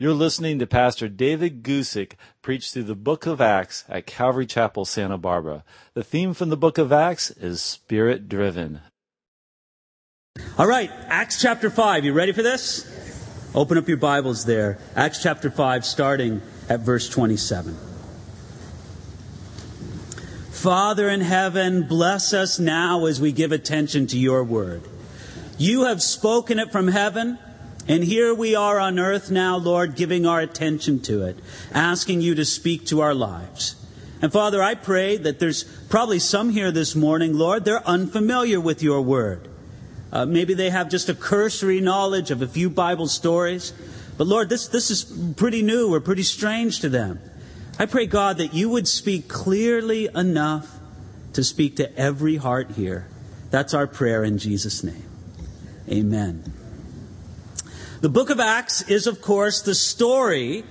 You're listening to Pastor David Guzik preach through the book of Acts at Calvary Chapel, Santa Barbara. The theme from the book of Acts is Spirit Driven. All right, Acts chapter 5. You ready for this? Open up your Bibles there. Acts chapter 5, starting at verse 27. Father in heaven, bless us now as we give attention to your word. You have spoken it from heaven, and here we are on earth now, Lord, giving our attention to it, asking you to speak to our lives. And Father, I pray that there's probably some here this morning, Lord, they're unfamiliar with your word. Uh, maybe they have just a cursory knowledge of a few Bible stories. But Lord, this, this is pretty new or pretty strange to them. I pray, God, that you would speak clearly enough to speak to every heart here. That's our prayer in Jesus' name. Amen. The book of Acts is, of course, the story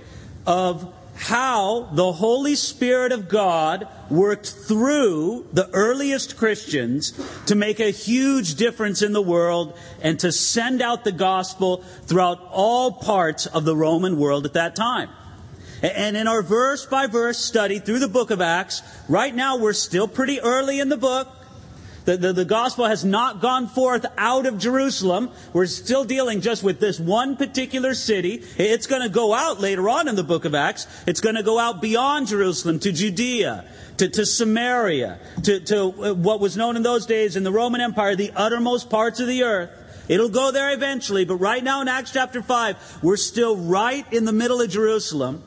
of how the Holy Spirit of God worked through the earliest Christians to make a huge difference in the world and to send out the gospel throughout all parts of the Roman world at that time. And in our verse by verse study through the book of Acts, right now we're still pretty early in the book. The, the, the, gospel has not gone forth out of Jerusalem. We're still dealing just with this one particular city. It's going to go out later on in the book of Acts. It's going to go out beyond Jerusalem to Judea, to, to Samaria, to, to uh, what was known in those days in the Roman Empire, the uttermost parts of the earth. It'll go there eventually, but right now in Acts chapter 5, we're still right in the middle of Jerusalem.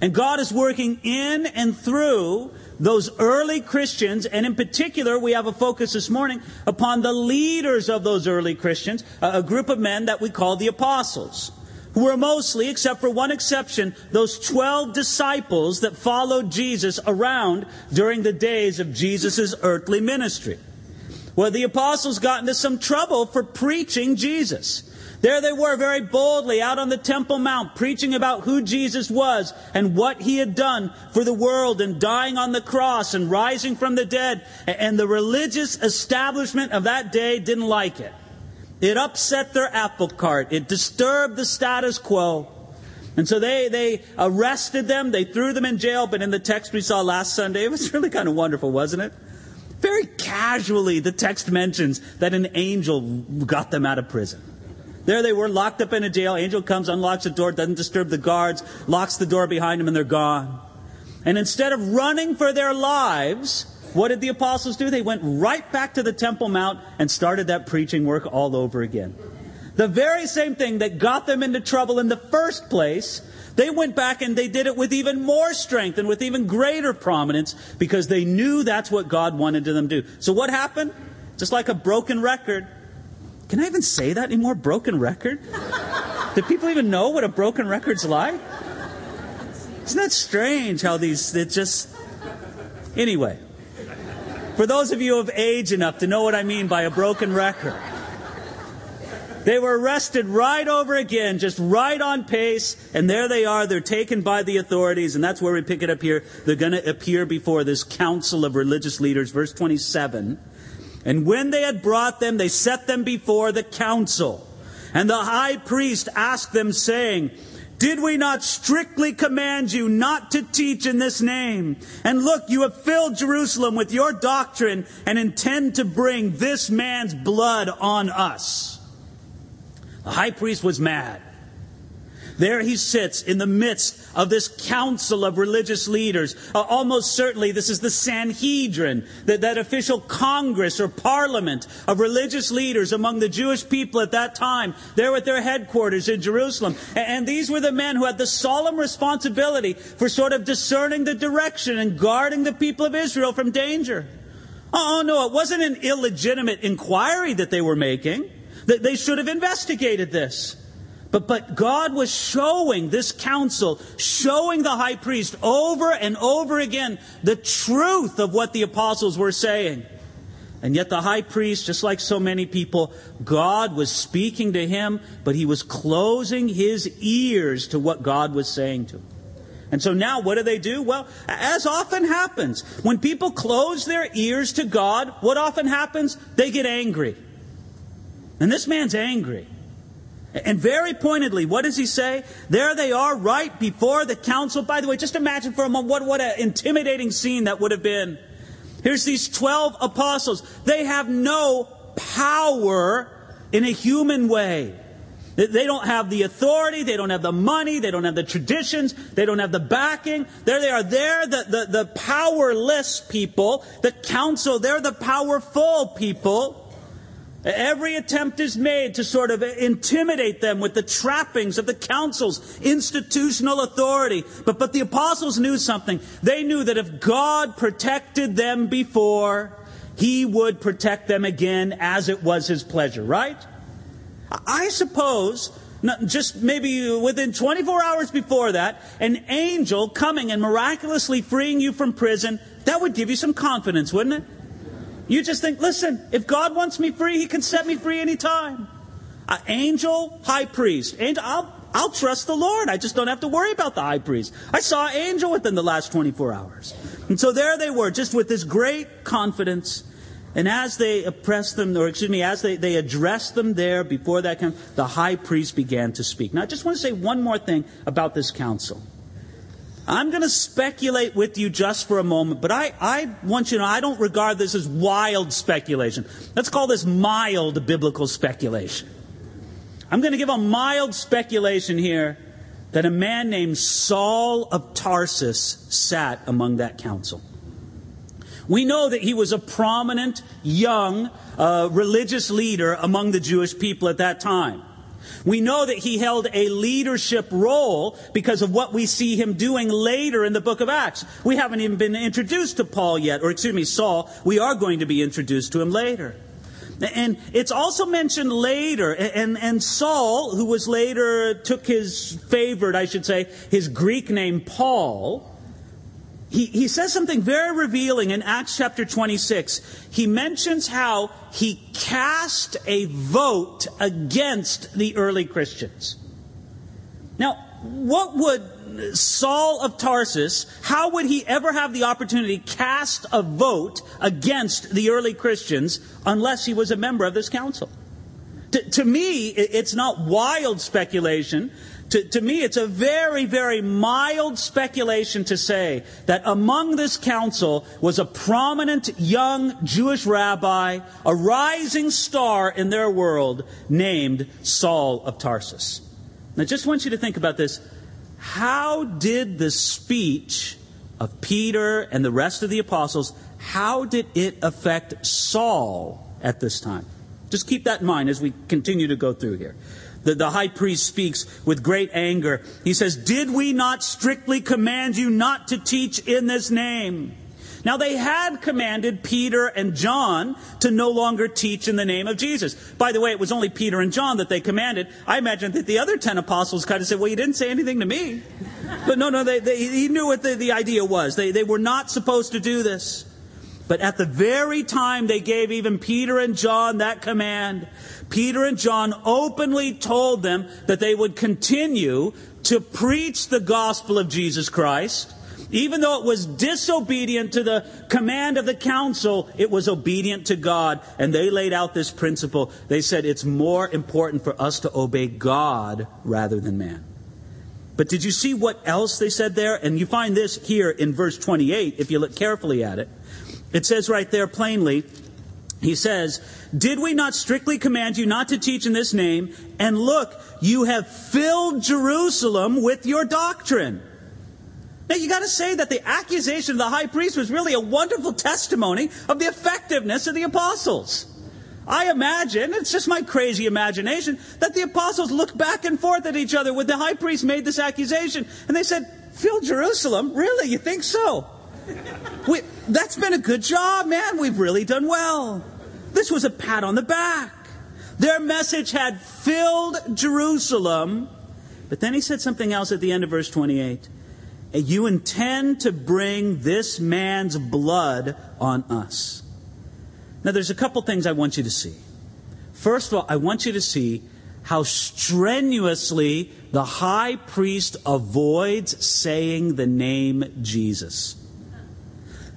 And God is working in and through those early Christians, and in particular, we have a focus this morning upon the leaders of those early Christians, a group of men that we call the apostles, who were mostly, except for one exception, those 12 disciples that followed Jesus around during the days of Jesus' earthly ministry. Well, the apostles got into some trouble for preaching Jesus. There they were very boldly out on the Temple Mount preaching about who Jesus was and what he had done for the world and dying on the cross and rising from the dead. And the religious establishment of that day didn't like it. It upset their apple cart. It disturbed the status quo. And so they, they arrested them. They threw them in jail. But in the text we saw last Sunday, it was really kind of wonderful, wasn't it? Very casually, the text mentions that an angel got them out of prison. There they were, locked up in a jail. Angel comes, unlocks the door, doesn't disturb the guards, locks the door behind them, and they're gone. And instead of running for their lives, what did the apostles do? They went right back to the Temple Mount and started that preaching work all over again. The very same thing that got them into trouble in the first place, they went back and they did it with even more strength and with even greater prominence because they knew that's what God wanted them to do. So what happened? Just like a broken record, can I even say that anymore? Broken record? Do people even know what a broken record's like? Isn't that strange how these, it just. Anyway, for those of you of age enough to know what I mean by a broken record, they were arrested right over again, just right on pace, and there they are. They're taken by the authorities, and that's where we pick it up here. They're going to appear before this council of religious leaders, verse 27. And when they had brought them, they set them before the council. And the high priest asked them, saying, did we not strictly command you not to teach in this name? And look, you have filled Jerusalem with your doctrine and intend to bring this man's blood on us. The high priest was mad. There he sits in the midst of this council of religious leaders. Uh, almost certainly, this is the Sanhedrin, that, that official Congress or parliament of religious leaders among the Jewish people at that time. There at their headquarters in Jerusalem. And, and these were the men who had the solemn responsibility for sort of discerning the direction and guarding the people of Israel from danger. Oh, no, it wasn't an illegitimate inquiry that they were making. That they should have investigated this. But, but God was showing this council, showing the high priest over and over again the truth of what the apostles were saying. And yet the high priest, just like so many people, God was speaking to him, but he was closing his ears to what God was saying to him. And so now what do they do? Well, as often happens, when people close their ears to God, what often happens? They get angry. And this man's angry. And very pointedly, what does he say? There they are right before the council. By the way, just imagine for a moment what, what an intimidating scene that would have been. Here's these 12 apostles. They have no power in a human way. They don't have the authority, they don't have the money, they don't have the traditions, they don't have the backing. There they are. They're the, the, the powerless people. The council, they're the powerful people. Every attempt is made to sort of intimidate them with the trappings of the council's institutional authority. But, but the apostles knew something. They knew that if God protected them before, he would protect them again as it was his pleasure, right? I suppose, just maybe within 24 hours before that, an angel coming and miraculously freeing you from prison, that would give you some confidence, wouldn't it? You just think, listen, if God wants me free, He can set me free anytime. Uh, angel, high priest. And I'll, I'll trust the Lord. I just don't have to worry about the high priest. I saw an angel within the last 24 hours. And so there they were, just with this great confidence. And as they oppressed them, or excuse me, as they, they addressed them there before that, the high priest began to speak. Now, I just want to say one more thing about this council. I'm going to speculate with you just for a moment, but I, I want you to know I don't regard this as wild speculation. Let's call this mild biblical speculation. I'm going to give a mild speculation here that a man named Saul of Tarsus sat among that council. We know that he was a prominent, young, uh, religious leader among the Jewish people at that time. We know that he held a leadership role because of what we see him doing later in the book of Acts. We haven't even been introduced to Paul yet, or excuse me, Saul. We are going to be introduced to him later. And it's also mentioned later, and, and Saul, who was later, took his favorite, I should say, his Greek name Paul, he, he says something very revealing in Acts chapter 26. He mentions how he cast a vote against the early Christians. Now, what would Saul of Tarsus, how would he ever have the opportunity to cast a vote against the early Christians unless he was a member of this council? To, to me, it's not wild speculation to, to me, it's a very, very mild speculation to say that among this council was a prominent young Jewish rabbi, a rising star in their world, named Saul of Tarsus. Now, I just want you to think about this. How did the speech of Peter and the rest of the apostles, how did it affect Saul at this time? Just keep that in mind as we continue to go through here the, the high priest speaks with great anger. He says, Did we not strictly command you not to teach in this name? Now they had commanded Peter and John to no longer teach in the name of Jesus. By the way, it was only Peter and John that they commanded. I imagine that the other ten apostles kind of said, well, you didn't say anything to me. But no, no, they, they, he knew what the, the idea was. They, they were not supposed to do this. But at the very time they gave even Peter and John that command, Peter and John openly told them that they would continue to preach the gospel of Jesus Christ. Even though it was disobedient to the command of the council, it was obedient to God. And they laid out this principle. They said it's more important for us to obey God rather than man. But did you see what else they said there? And you find this here in verse 28 if you look carefully at it. It says right there plainly, he says, Did we not strictly command you not to teach in this name? And look, you have filled Jerusalem with your doctrine. Now you gotta say that the accusation of the high priest was really a wonderful testimony of the effectiveness of the apostles. I imagine, it's just my crazy imagination, that the apostles looked back and forth at each other when the high priest made this accusation, and they said, Fill Jerusalem? Really? You think so? We, that's been a good job, man. We've really done well. This was a pat on the back. Their message had filled Jerusalem. But then he said something else at the end of verse 28. You intend to bring this man's blood on us. Now, there's a couple things I want you to see. First of all, I want you to see how strenuously the high priest avoids saying the name Jesus.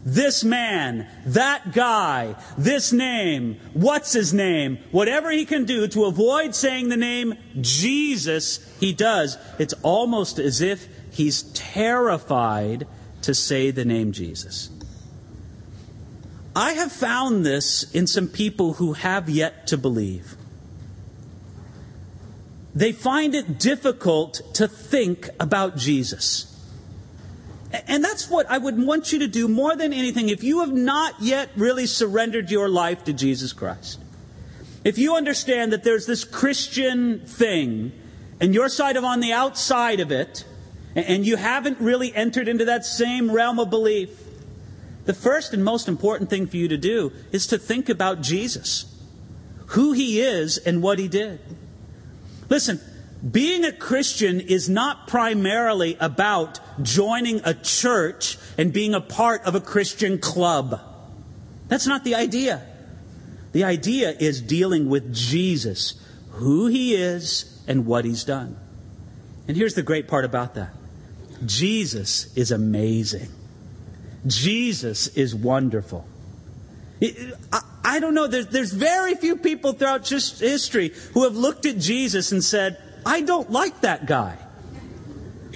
This man, that guy, this name, what's his name, whatever he can do to avoid saying the name Jesus, he does. It's almost as if he's terrified to say the name Jesus. I have found this in some people who have yet to believe. They find it difficult to think about Jesus. And that's what I would want you to do more than anything if you have not yet really surrendered your life to Jesus Christ. If you understand that there's this Christian thing and you're side of on the outside of it, and you haven't really entered into that same realm of belief, the first and most important thing for you to do is to think about Jesus, who he is and what he did. Listen, being a Christian is not primarily about joining a church and being a part of a Christian club. That's not the idea. The idea is dealing with Jesus, who he is and what he's done. And here's the great part about that Jesus is amazing, Jesus is wonderful. I don't know, there's, very few people throughout history who have looked at Jesus and said, I don't like that guy.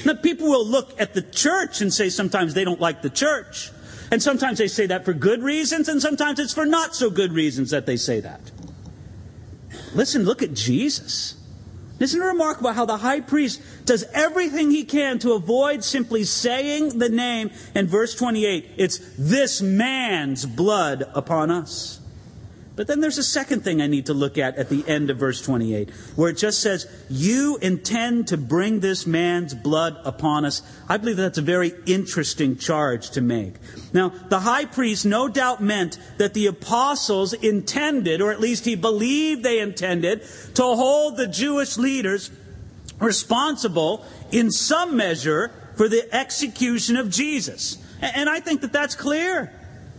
Now, people will look at the church and say sometimes they don't like the church. And sometimes they say that for good reasons, and sometimes it's for not so good reasons that they say that. Listen, look at Jesus. Isn't it remarkable how the high priest does everything he can to avoid simply saying the name? In verse 28, it's this man's blood upon us. But then there's a second thing I need to look at at the end of verse 28, where it just says, You intend to bring this man's blood upon us. I believe that's a very interesting charge to make. Now, the high priest no doubt meant that the apostles intended, or at least he believed they intended, to hold the Jewish leaders responsible in some measure for the execution of Jesus. And I think that that's clear.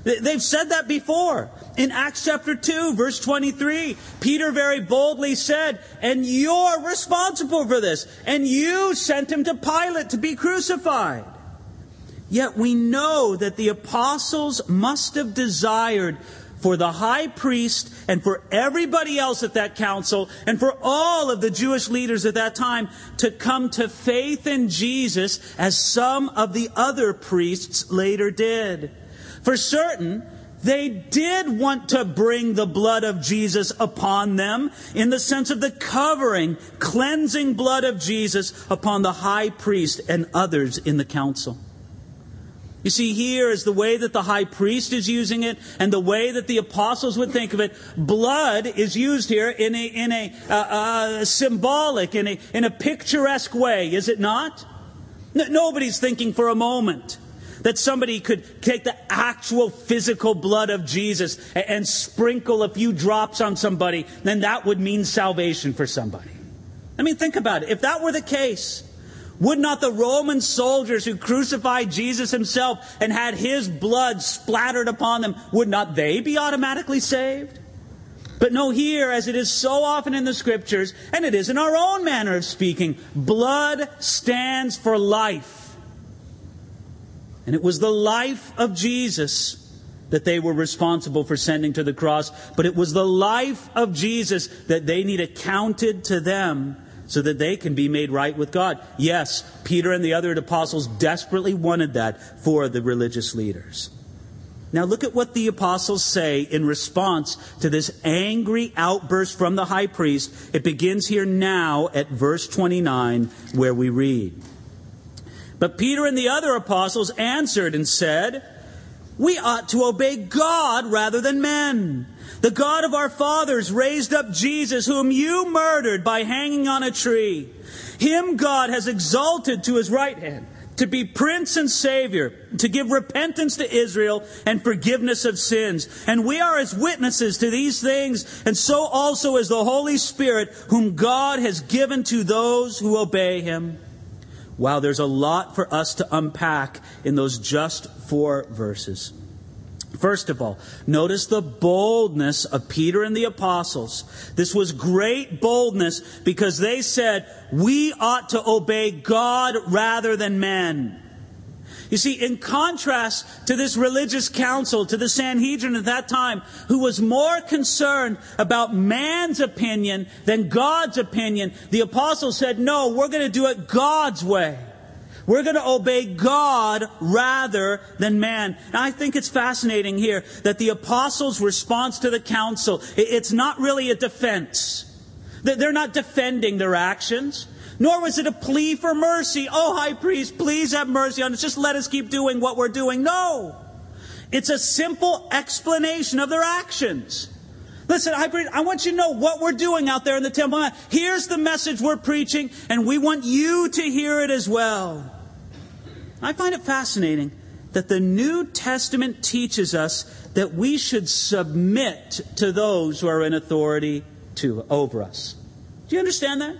They've said that before. In Acts chapter 2, verse 23, Peter very boldly said, And you're responsible for this. And you sent him to Pilate to be crucified. Yet we know that the apostles must have desired for the high priest and for everybody else at that council and for all of the Jewish leaders at that time to come to faith in Jesus as some of the other priests later did. For certain, they did want to bring the blood of Jesus upon them in the sense of the covering, cleansing blood of Jesus upon the high priest and others in the council. You see, here is the way that the high priest is using it and the way that the apostles would think of it. Blood is used here in a, in a uh, uh, symbolic, in a, in a picturesque way, is it not? nobody's thinking for a moment that somebody could take the actual physical blood of Jesus and, and sprinkle a few drops on somebody, then that would mean salvation for somebody. I mean, think about it. If that were the case, would not the Roman soldiers who crucified Jesus himself and had his blood splattered upon them, would not they be automatically saved? But no, here, as it is so often in the scriptures, and it is in our own manner of speaking, blood stands for life. And it was the life of Jesus that they were responsible for sending to the cross, but it was the life of Jesus that they need accounted to them so that they can be made right with God. Yes, Peter and the other apostles desperately wanted that for the religious leaders. Now look at what the apostles say in response to this angry outburst from the high priest. It begins here now at verse 29 where we read. But Peter and the other apostles answered and said, We ought to obey God rather than men. The God of our fathers raised up Jesus, whom you murdered by hanging on a tree. Him God has exalted to his right hand to be prince and savior, to give repentance to Israel and forgiveness of sins. And we are as witnesses to these things, and so also is the Holy Spirit, whom God has given to those who obey him. Wow, there's a lot for us to unpack in those just four verses. First of all, notice the boldness of Peter and the apostles. This was great boldness because they said, we ought to obey God rather than men. You see, in contrast to this religious council, to the Sanhedrin at that time, who was more concerned about man's opinion than God's opinion, the apostles said, no, we're going to do it God's way. We're going to obey God rather than man. And I think it's fascinating here that the apostles' response to the council, it's not really a defense. They're not defending their actions nor was it a plea for mercy. Oh, high priest, please have mercy on us. Just let us keep doing what we're doing. No. It's a simple explanation of their actions. Listen, high priest, I want you to know what we're doing out there in the temple. Here's the message we're preaching, and we want you to hear it as well. I find it fascinating that the New Testament teaches us that we should submit to those who are in authority to over us. Do you understand that?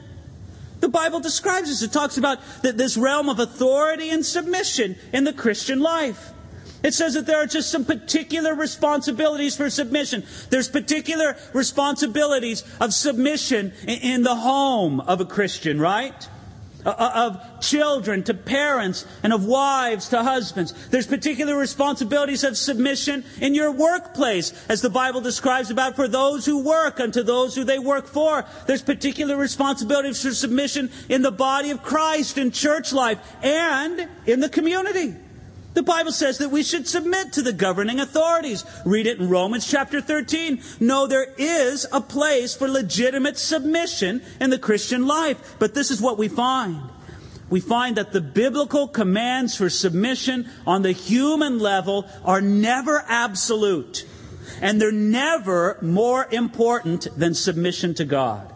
The Bible describes this. It talks about this realm of authority and submission in the Christian life. It says that there are just some particular responsibilities for submission. There's particular responsibilities of submission in the home of a Christian, right? Uh, uh, of children to parents and of wives to husbands. There's particular responsibilities of submission in your workplace, as the Bible describes about for those who work unto those who they work for. There's particular responsibilities for submission in the body of Christ, in church life, and in the community. The Bible says that we should submit to the governing authorities. Read it in Romans chapter 13. No, there is a place for legitimate submission in the Christian life. But this is what we find. We find that the biblical commands for submission on the human level are never absolute. And they're never more important than submission to God.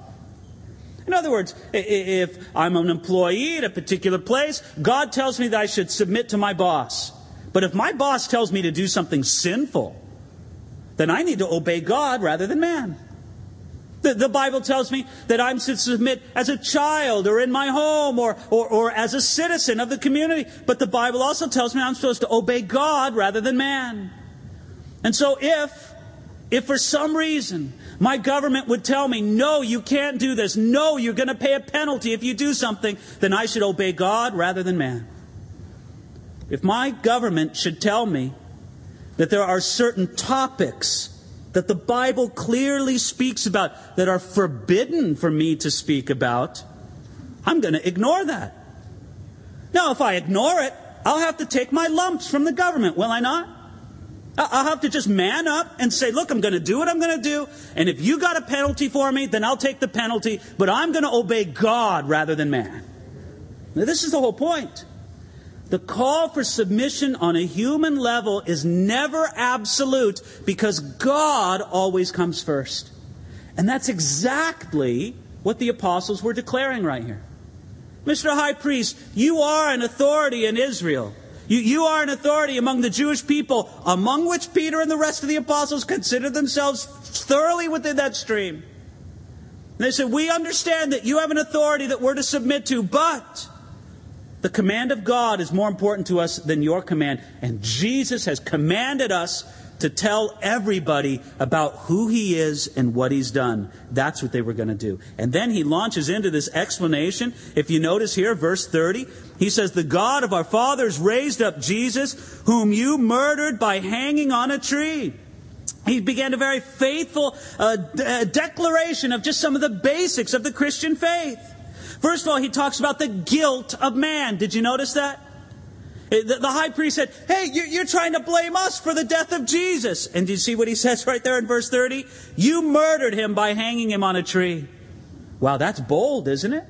In other words, if I'm an employee at a particular place, God tells me that I should submit to my boss. But if my boss tells me to do something sinful, then I need to obey God rather than man. The, the, Bible tells me that I'm to submit as a child or in my home or, or, or as a citizen of the community. But the Bible also tells me I'm supposed to obey God rather than man. And so if, if for some reason my government would tell me, no, you can't do this. No, you're going to pay a penalty if you do something. Then I should obey God rather than man. If my government should tell me that there are certain topics that the Bible clearly speaks about that are forbidden for me to speak about, I'm going to ignore that. Now, if I ignore it, I'll have to take my lumps from the government, will I not? Uh, I'll have to just man up and say, look, I'm going to do what I'm going to do. And if you got a penalty for me, then I'll take the penalty. But I'm going to obey God rather than man. Now, this is the whole point. The call for submission on a human level is never absolute because God always comes first. And that's exactly what the apostles were declaring right here. Mr. High Priest, you are an authority in Israel. You, you are an authority among the Jewish people, among which Peter and the rest of the apostles considered themselves thoroughly within that stream. And they said, We understand that you have an authority that we're to submit to, but the command of God is more important to us than your command. And Jesus has commanded us to tell everybody about who he is and what he's done. That's what they were going to do. And then he launches into this explanation. If you notice here, verse 30, he says, The God of our fathers raised up Jesus, whom you murdered by hanging on a tree. He began a very faithful uh, d- uh, declaration of just some of the basics of the Christian faith. First of all, he talks about the guilt of man. Did you notice that? The, the high priest said, Hey, you're, you're trying to blame us for the death of Jesus. And do you see what he says right there in verse 30? You murdered him by hanging him on a tree. Wow, that's bold, isn't it?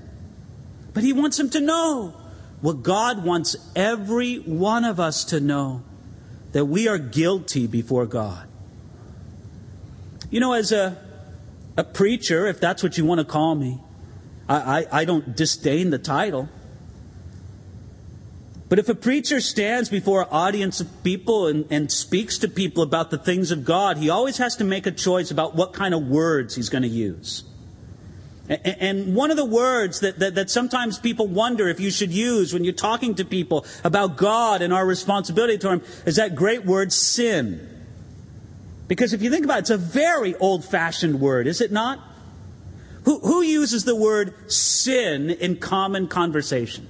But he wants him to know what God wants every one of us to know that we are guilty before God. You know, as a, a preacher, if that's what you want to call me, I, I, I don't disdain the title. But if a preacher stands before an audience of people and, and, speaks to people about the things of God, he always has to make a choice about what kind of words he's going to use. And, and one of the words that, that, that, sometimes people wonder if you should use when you're talking to people about God and our responsibility to Him is that great word, sin. Because if you think about it, it's a very old fashioned word, is it not? Who, who uses the word sin in common conversation?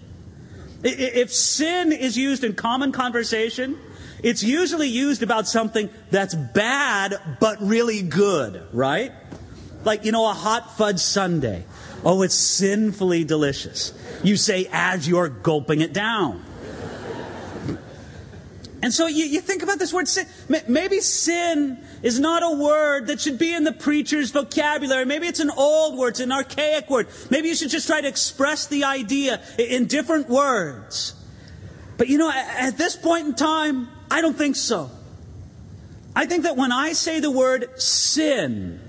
If sin is used in common conversation, it's usually used about something that's bad but really good, right? Like, you know, a hot fudge sundae. Oh, it's sinfully delicious. You say as you're gulping it down. And so you, you think about this word sin. Maybe sin is not a word that should be in the preacher's vocabulary. Maybe it's an old word, it's an archaic word. Maybe you should just try to express the idea in different words. But you know, at this point in time, I don't think so. I think that when I say the word sin,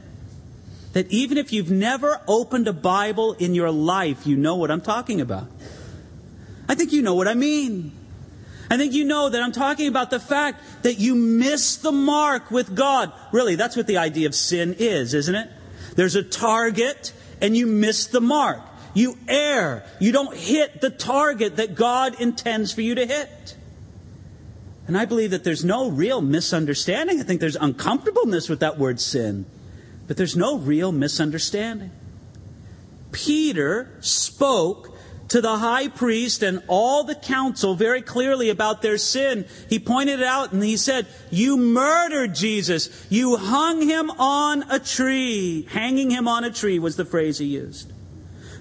that even if you've never opened a Bible in your life, you know what I'm talking about. I think you know what I mean. I think you know that I'm talking about the fact that you miss the mark with God. Really, that's what the idea of sin is, isn't it? There's a target and you miss the mark. You err. You don't hit the target that God intends for you to hit. And I believe that there's no real misunderstanding. I think there's uncomfortableness with that word sin, but there's no real misunderstanding. Peter spoke to the high priest and all the council very clearly about their sin. He pointed it out and he said, You murdered Jesus. You hung him on a tree. Hanging him on a tree was the phrase he used.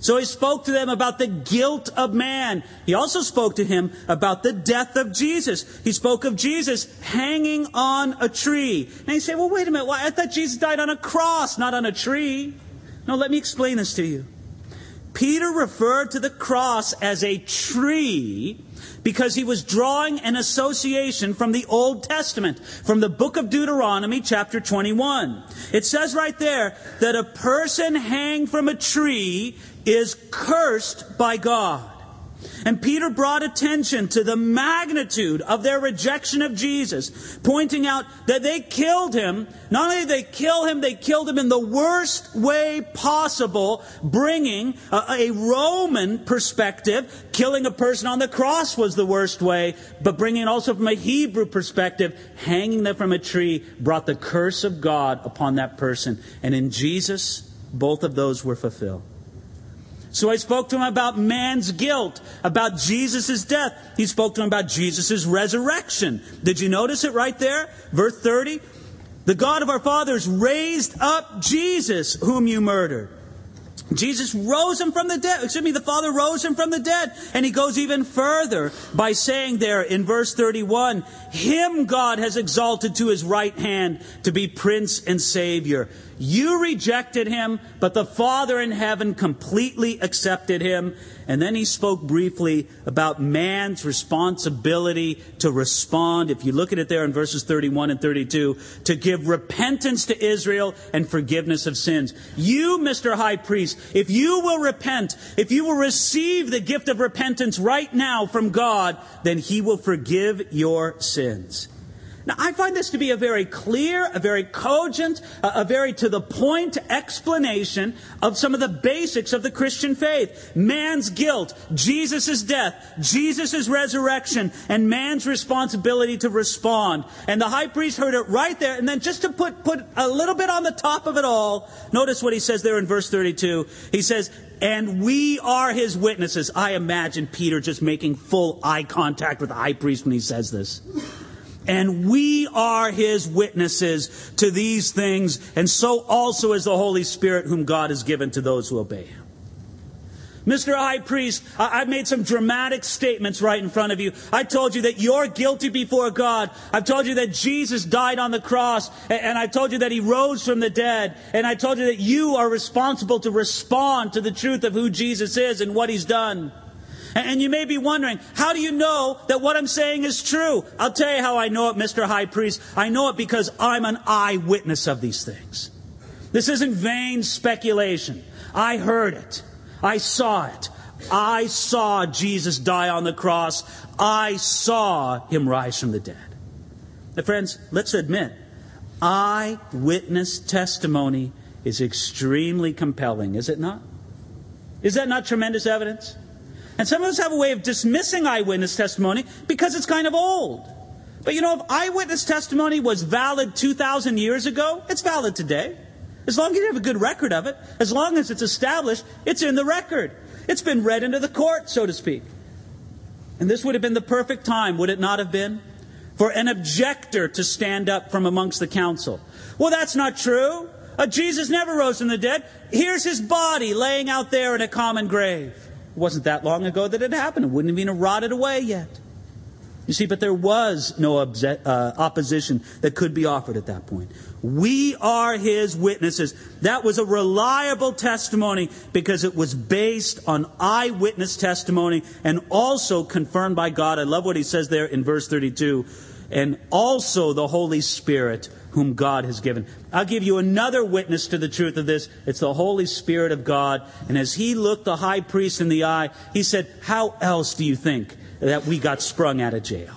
So he spoke to them about the guilt of man. He also spoke to him about the death of Jesus. He spoke of Jesus hanging on a tree. And he said, Well, wait a minute. I thought Jesus died on a cross, not on a tree. No, let me explain this to you. Peter referred to the cross as a tree because he was drawing an association from the Old Testament, from the book of Deuteronomy, chapter 21. It says right there that a person hanged from a tree is cursed by God. And Peter brought attention to the magnitude of their rejection of Jesus, pointing out that they killed him. Not only did they kill him, they killed him in the worst way possible, bringing a, a Roman perspective. Killing a person on the cross was the worst way, but bringing it also from a Hebrew perspective, hanging them from a tree brought the curse of God upon that person. And in Jesus, both of those were fulfilled. So I spoke to him about man's guilt, about Jesus' death. He spoke to him about Jesus' resurrection. Did you notice it right there? Verse 30. The God of our fathers raised up Jesus, whom you murdered. Jesus rose him from the dead. Excuse me, the Father rose him from the dead. And he goes even further by saying there in verse 31, Him God has exalted to his right hand to be Prince and Savior. You rejected him, but the Father in heaven completely accepted him. And then he spoke briefly about man's responsibility to respond. If you look at it there in verses 31 and 32, to give repentance to Israel and forgiveness of sins. You, Mr. High Priest, if you will repent, if you will receive the gift of repentance right now from God, then he will forgive your sins. Now, I find this to be a very clear, a very cogent, a, very to the point explanation of some of the basics of the Christian faith. Man's guilt, Jesus' death, Jesus' resurrection, and man's responsibility to respond. And the high priest heard it right there. And then just to put, put a little bit on the top of it all, notice what he says there in verse 32. He says, and we are his witnesses. I imagine Peter just making full eye contact with the high priest when he says this. And we are his witnesses to these things, and so also is the Holy Spirit whom God has given to those who obey him. Mr. High Priest, I- have made some dramatic statements right in front of you. I told you that you're guilty before God. I've told you that Jesus died on the cross, and I told you that he rose from the dead, and I told you that you are responsible to respond to the truth of who Jesus is and what he's done. And you may be wondering, how do you know that what I'm saying is true? I'll tell you how I know it, Mr. High Priest. I know it because I'm an eyewitness of these things. This isn't vain speculation. I heard it. I saw it. I saw Jesus die on the cross. I saw him rise from the dead. Now, friends, let's admit, eyewitness testimony is extremely compelling, is it not? Is that not tremendous evidence? And some of us have a way of dismissing eyewitness testimony because it's kind of old. But you know, if eyewitness testimony was valid 2,000 years ago, it's valid today. As long as you have a good record of it, as long as it's established, it's in the record. It's been read into the court, so to speak. And this would have been the perfect time, would it not have been? For an objector to stand up from amongst the council. Well, that's not true. Uh, Jesus never rose from the dead. Here's his body laying out there in a common grave. It wasn't that long ago that it happened. It wouldn't have even rotted away yet. You see, but there was no obje- uh, opposition that could be offered at that point. We are his witnesses. That was a reliable testimony because it was based on eyewitness testimony and also confirmed by God. I love what he says there in verse 32 and also the Holy Spirit whom God has given. I'll give you another witness to the truth of this. It's the Holy Spirit of God. And as he looked the high priest in the eye, he said, How else do you think that we got sprung out of jail?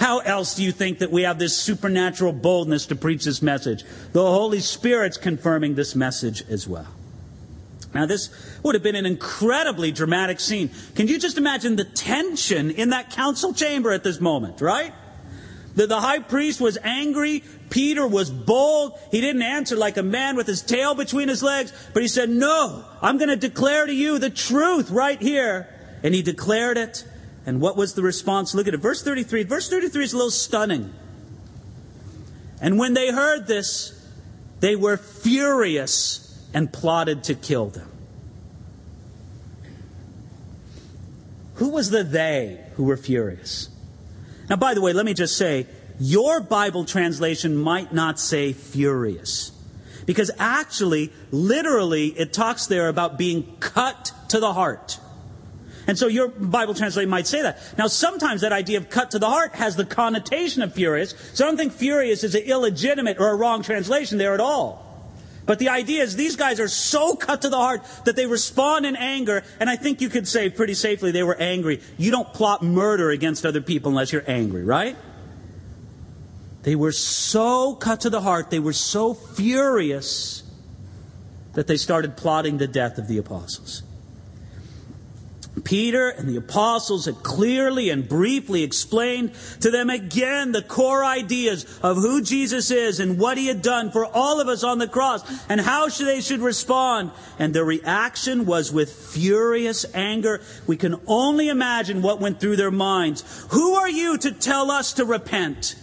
How else do you think that we have this supernatural boldness to preach this message? The Holy Spirit's confirming this message as well. Now, this would have been an incredibly dramatic scene. Can you just imagine the tension in that council chamber at this moment, right? The, the high priest was angry. Peter was bold. He didn't answer like a man with his tail between his legs, but he said, No, I'm going to declare to you the truth right here. And he declared it. And what was the response? Look at it. Verse 33. Verse 33 is a little stunning. And when they heard this, they were furious and plotted to kill them. Who was the they who were furious? Now, by the way, let me just say, your Bible translation might not say furious. Because actually, literally, it talks there about being cut to the heart. And so your Bible translation might say that. Now, sometimes that idea of cut to the heart has the connotation of furious. So I don't think furious is an illegitimate or a wrong translation there at all. But the idea is these guys are so cut to the heart that they respond in anger. And I think you could say pretty safely they were angry. You don't plot murder against other people unless you're angry, right? They were so cut to the heart, they were so furious that they started plotting the death of the apostles. Peter and the apostles had clearly and briefly explained to them again the core ideas of who Jesus is and what he had done for all of us on the cross and how they should respond. And the reaction was with furious anger. We can only imagine what went through their minds. Who are you to tell us to repent?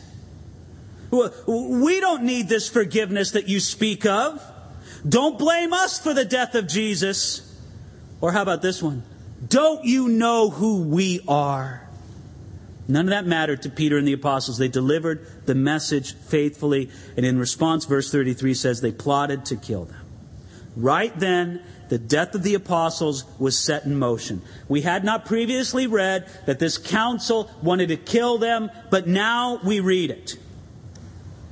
We don't need this forgiveness that you speak of. Don't blame us for the death of Jesus. Or how about this one? Don't you know who we are? None of that mattered to Peter and the apostles. They delivered the message faithfully, and in response, verse 33 says they plotted to kill them. Right then, the death of the apostles was set in motion. We had not previously read that this council wanted to kill them, but now we read it.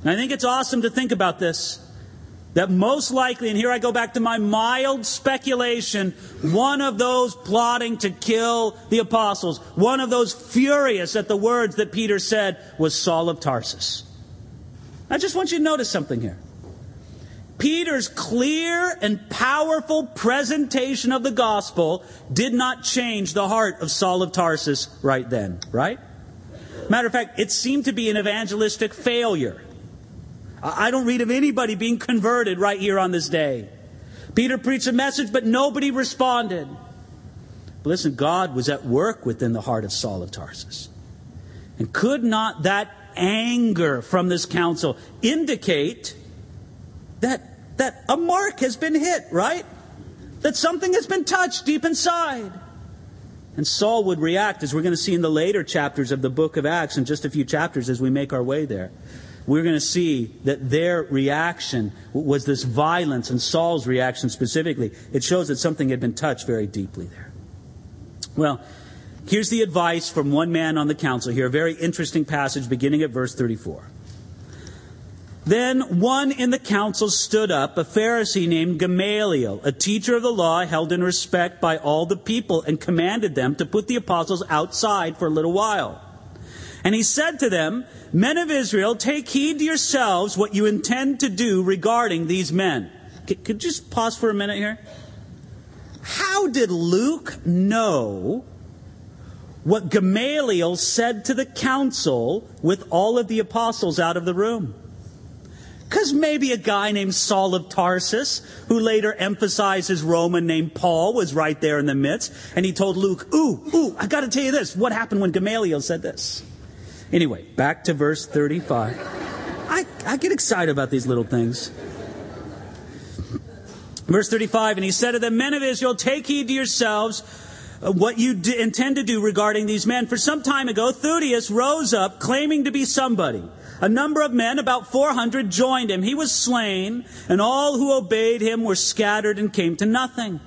And I think it's awesome to think about this that most likely, and here I go back to my mild speculation, one of those plotting to kill the apostles, one of those furious at the words that Peter said, was Saul of Tarsus. I just want you to notice something here. Peter's clear and powerful presentation of the gospel did not change the heart of Saul of Tarsus right then, right? Matter of fact, it seemed to be an evangelistic failure. I don't read of anybody being converted right here on this day. Peter preached a message, but nobody responded. But listen, God was at work within the heart of Saul of Tarsus. And could not that anger from this council indicate that, that a mark has been hit, right? That something has been touched deep inside. And Saul would react, as we're going to see in the later chapters of the book of Acts, in just a few chapters as we make our way there we're going to see that their reaction was this violence, and Saul's reaction specifically. It shows that something had been touched very deeply there. Well, here's the advice from one man on the council here, a very interesting passage beginning at verse 34. Then one in the council stood up, a Pharisee named Gamaliel, a teacher of the law held in respect by all the people, and commanded them to put the apostles outside for a little while. And he said to them, Men of Israel, take heed to yourselves what you intend to do regarding these men. Could, could you just pause for a minute here? How did Luke know what Gamaliel said to the council with all of the apostles out of the room? Because maybe a guy named Saul of Tarsus, who later emphasized his Roman name Paul, was right there in the midst. And he told Luke, Ooh, ooh, I got to tell you this. What happened when Gamaliel said this? Anyway, back to verse 35. I, I get excited about these little things. Verse 35 And he said to the men of Israel, Take heed to yourselves uh, what you d- intend to do regarding these men. For some time ago, Theudas rose up claiming to be somebody. A number of men, about 400, joined him. He was slain, and all who obeyed him were scattered and came to nothing.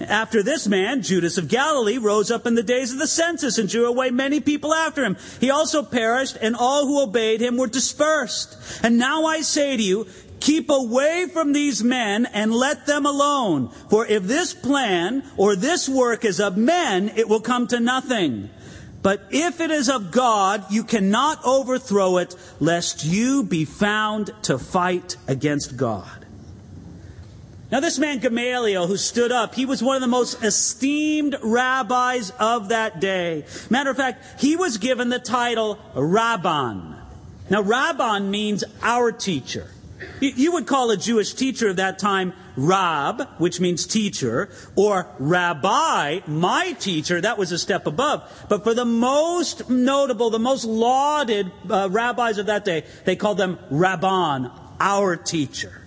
After this man, Judas of Galilee, rose up in the days of the census and drew away many people after him. He also perished, and all who obeyed him were dispersed. And now I say to you, keep away from these men and let them alone. For if this plan or this work is of men, it will come to nothing. But if it is of God, you cannot overthrow it, lest you be found to fight against God. Now, this man Gamaliel who stood up, he was one of the most esteemed rabbis of that day. Matter of fact, he was given the title Rabban. Now, Rabban means our teacher. You would call a Jewish teacher of that time Rab, which means teacher, or Rabbi, my teacher. That was a step above. But for the most notable, the most lauded uh, rabbis of that day, they called them Rabban, our teacher.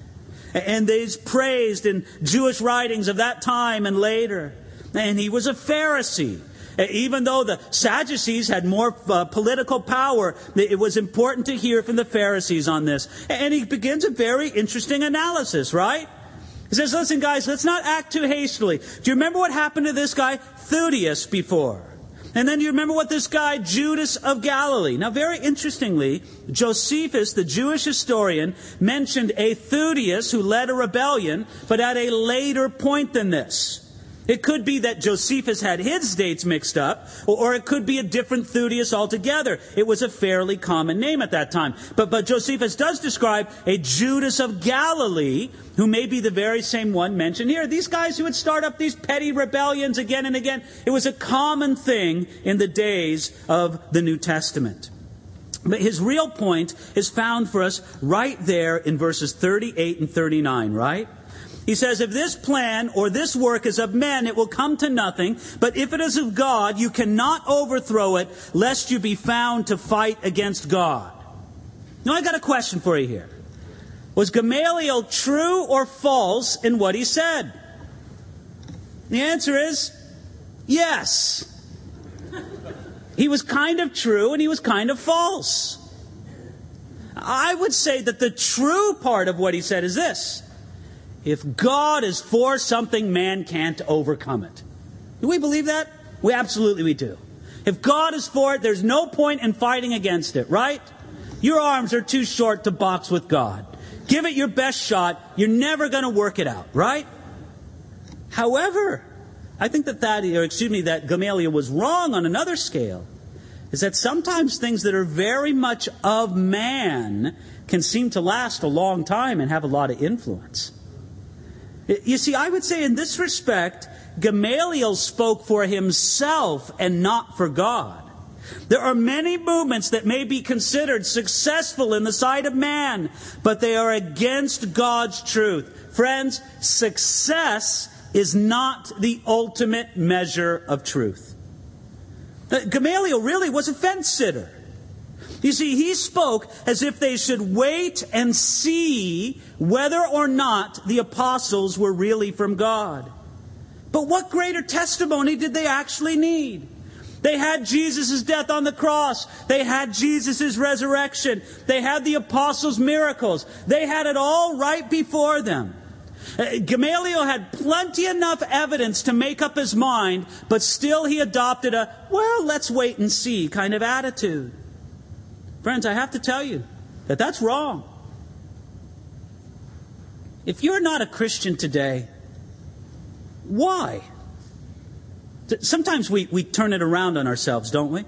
And they's praised in Jewish writings of that time and later. And he was a Pharisee. Even though the Sadducees had more uh, political power, it was important to hear from the Pharisees on this. And he begins a very interesting analysis, right? He says, listen, guys, let's not act too hastily. Do you remember what happened to this guy, Theudas, before? And then you remember what this guy, Judas of Galilee. Now, very interestingly, Josephus, the Jewish historian, mentioned a Theudas who led a rebellion, but at a later point than this. It could be that Josephus had his dates mixed up, or it could be a different Theudas altogether. It was a fairly common name at that time. But, but Josephus does describe a Judas of Galilee, who may be the very same one mentioned here. These guys who would start up these petty rebellions again and again. It was a common thing in the days of the New Testament. But his real point is found for us right there in verses 38 and 39, right? He says, if this plan or this work is of men, it will come to nothing. But if it is of God, you cannot overthrow it, lest you be found to fight against God. Now I got a question for you here. Was Gamaliel true or false in what he said? The answer is yes. He was kind of true and he was kind of false. I would say that the true part of what he said is this if God is for something, man can't overcome it. Do we believe that? We absolutely we do. If God is for it, there's no point in fighting against it, right? Your arms are too short to box with God. Give it your best shot. You're never going to work it out, right? However, I think that that, or excuse me, that Gamaliel was wrong on another scale. Is that sometimes things that are very much of man can seem to last a long time and have a lot of influence. You see, I would say in this respect, Gamaliel spoke for himself and not for God. There are many movements that may be considered successful in the sight of man, but they are against God's truth. Friends, success is not the ultimate measure of truth. Uh, Gamaliel really was a fence sitter. You see, he spoke as if they should wait and see whether or not the apostles were really from God. But what greater testimony did they actually need? They had Jesus' death on the cross. They had Jesus' resurrection. They had the apostles' miracles. They had it all right before them. Uh, Gamaliel had plenty enough evidence to make up his mind, but still he adopted a, well, let's wait and see kind of attitude. Friends, I have to tell you that that's wrong. If you're not a Christian today, why? Sometimes we, we turn it around on ourselves, don't we?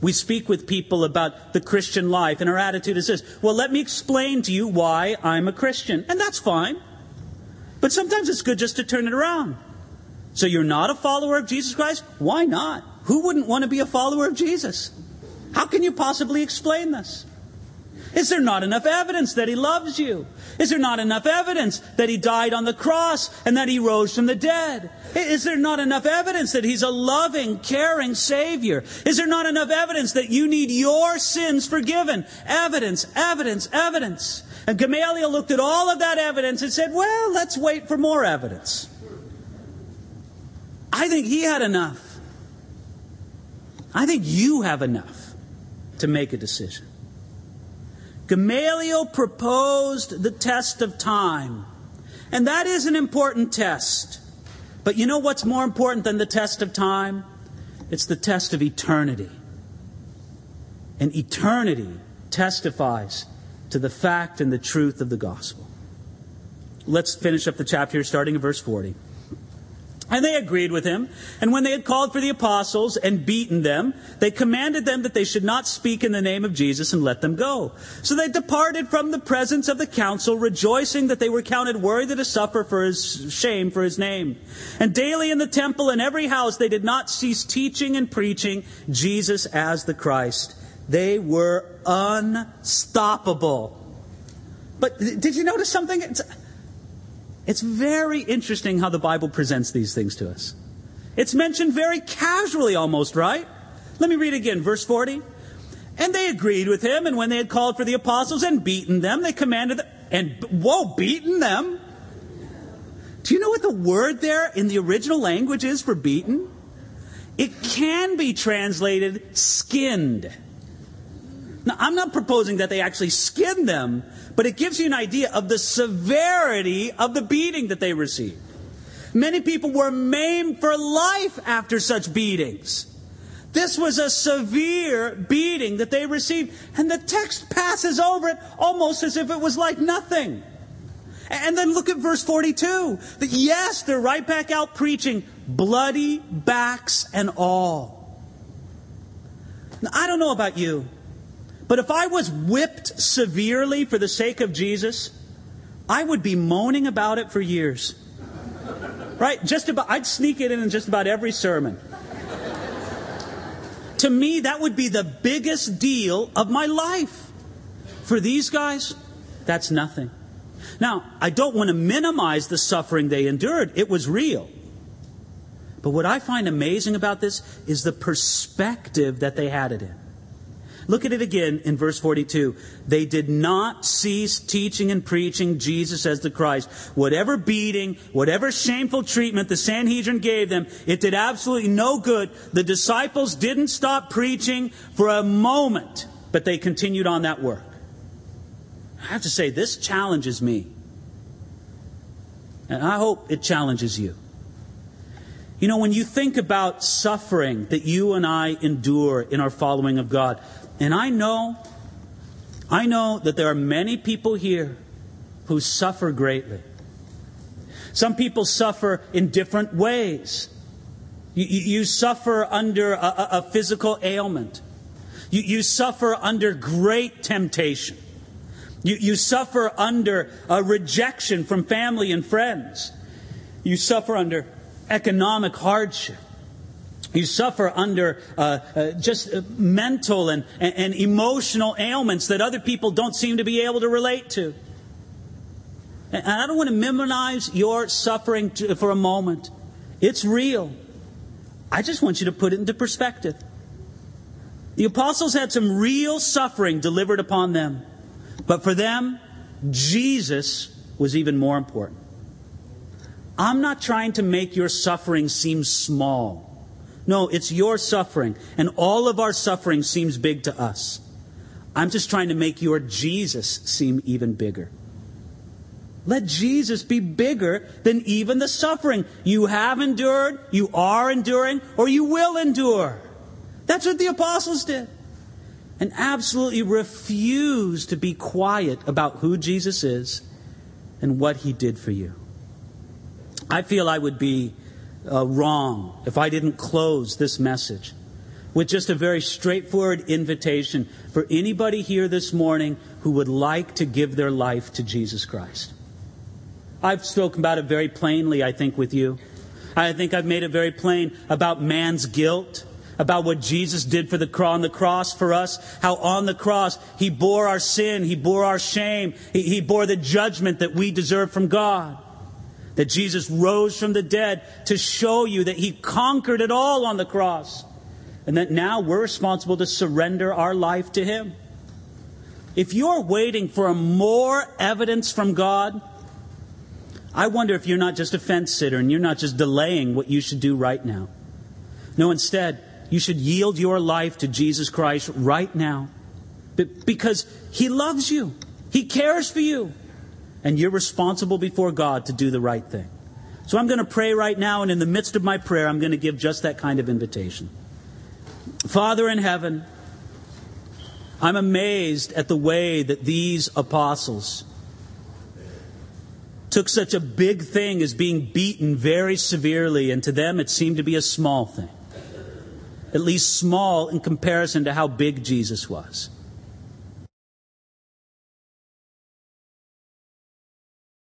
We speak with people about the Christian life, and our attitude is this Well, let me explain to you why I'm a Christian. And that's fine. But sometimes it's good just to turn it around. So you're not a follower of Jesus Christ? Why not? Who wouldn't want to be a follower of Jesus? How can you possibly explain this? Is there not enough evidence that he loves you? Is there not enough evidence that he died on the cross and that he rose from the dead? Is there not enough evidence that he's a loving, caring Savior? Is there not enough evidence that you need your sins forgiven? Evidence, evidence, evidence. And Gamaliel looked at all of that evidence and said, well, let's wait for more evidence. I think he had enough. I think you have enough to make a decision. Gamaliel proposed the test of time. And that is an important test. But you know what's more important than the test of time? It's the test of eternity. And eternity testifies to the fact and the truth of the gospel. Let's finish up the chapter starting in verse 40. And they agreed with him. And when they had called for the apostles and beaten them, they commanded them that they should not speak in the name of Jesus and let them go. So they departed from the presence of the council, rejoicing that they were counted worthy to suffer for his shame for his name. And daily in the temple and every house they did not cease teaching and preaching Jesus as the Christ. They were unstoppable. But did you notice something? It's, it's very interesting how the Bible presents these things to us. It's mentioned very casually almost, right? Let me read again, verse 40. And they agreed with him, and when they had called for the apostles and beaten them, they commanded them, and whoa, beaten them? Do you know what the word there in the original language is for beaten? It can be translated skinned. Now, I'm not proposing that they actually skinned them, but it gives you an idea of the severity of the beating that they received. Many people were maimed for life after such beatings. This was a severe beating that they received, and the text passes over it almost as if it was like nothing. And then look at verse 42. That yes, they're right back out preaching, bloody backs and all. Now, I don't know about you, but if I was whipped severely for the sake of Jesus, I would be moaning about it for years. Right? Just about, I'd sneak it in in just about every sermon. to me, that would be the biggest deal of my life. For these guys, that's nothing. Now, I don't want to minimize the suffering they endured. It was real. But what I find amazing about this is the perspective that they had it in. Look at it again in verse 42. They did not cease teaching and preaching Jesus as the Christ. Whatever beating, whatever shameful treatment the Sanhedrin gave them, it did absolutely no good. The disciples didn't stop preaching for a moment, but they continued on that work. I have to say, this challenges me. And I hope it challenges you. You know, when you think about suffering that you and I endure in our following of God, and I know, I know that there are many people here who suffer greatly. Some people suffer in different ways. You, you suffer under a, a, physical ailment. You, you suffer under great temptation. You, you suffer under a rejection from family and friends. You suffer under economic hardship. You suffer under uh, uh, just uh, mental and, and, emotional ailments that other people don't seem to be able to relate to. And I don't want to minimize your suffering to, for a moment. It's real. I just want you to put it into perspective. The apostles had some real suffering delivered upon them. But for them, Jesus was even more important. I'm not trying to make your suffering seem small. No, it's your suffering. And all of our suffering seems big to us. I'm just trying to make your Jesus seem even bigger. Let Jesus be bigger than even the suffering you have endured, you are enduring, or you will endure. That's what the apostles did. And absolutely refuse to be quiet about who Jesus is and what he did for you. I feel I would be uh, wrong if I didn't close this message with just a very straightforward invitation for anybody here this morning who would like to give their life to Jesus Christ. I've spoken about it very plainly, I think, with you. I think I've made it very plain about man's guilt, about what Jesus did for the on the cross for us, how on the cross he bore our sin, he bore our shame, he, he bore the judgment that we deserve from God. That Jesus rose from the dead to show you that he conquered it all on the cross. And that now we're responsible to surrender our life to him. If you're waiting for more evidence from God, I wonder if you're not just a fence sitter and you're not just delaying what you should do right now. No, instead, you should yield your life to Jesus Christ right now because He loves you, He cares for you, and you're responsible before God to do the right thing. So I'm going to pray right now, and in the midst of my prayer, I'm going to give just that kind of invitation. Father in heaven, I'm amazed at the way that these apostles took such a big thing as being beaten very severely, and to them it seemed to be a small thing. At least small in comparison to how big Jesus was.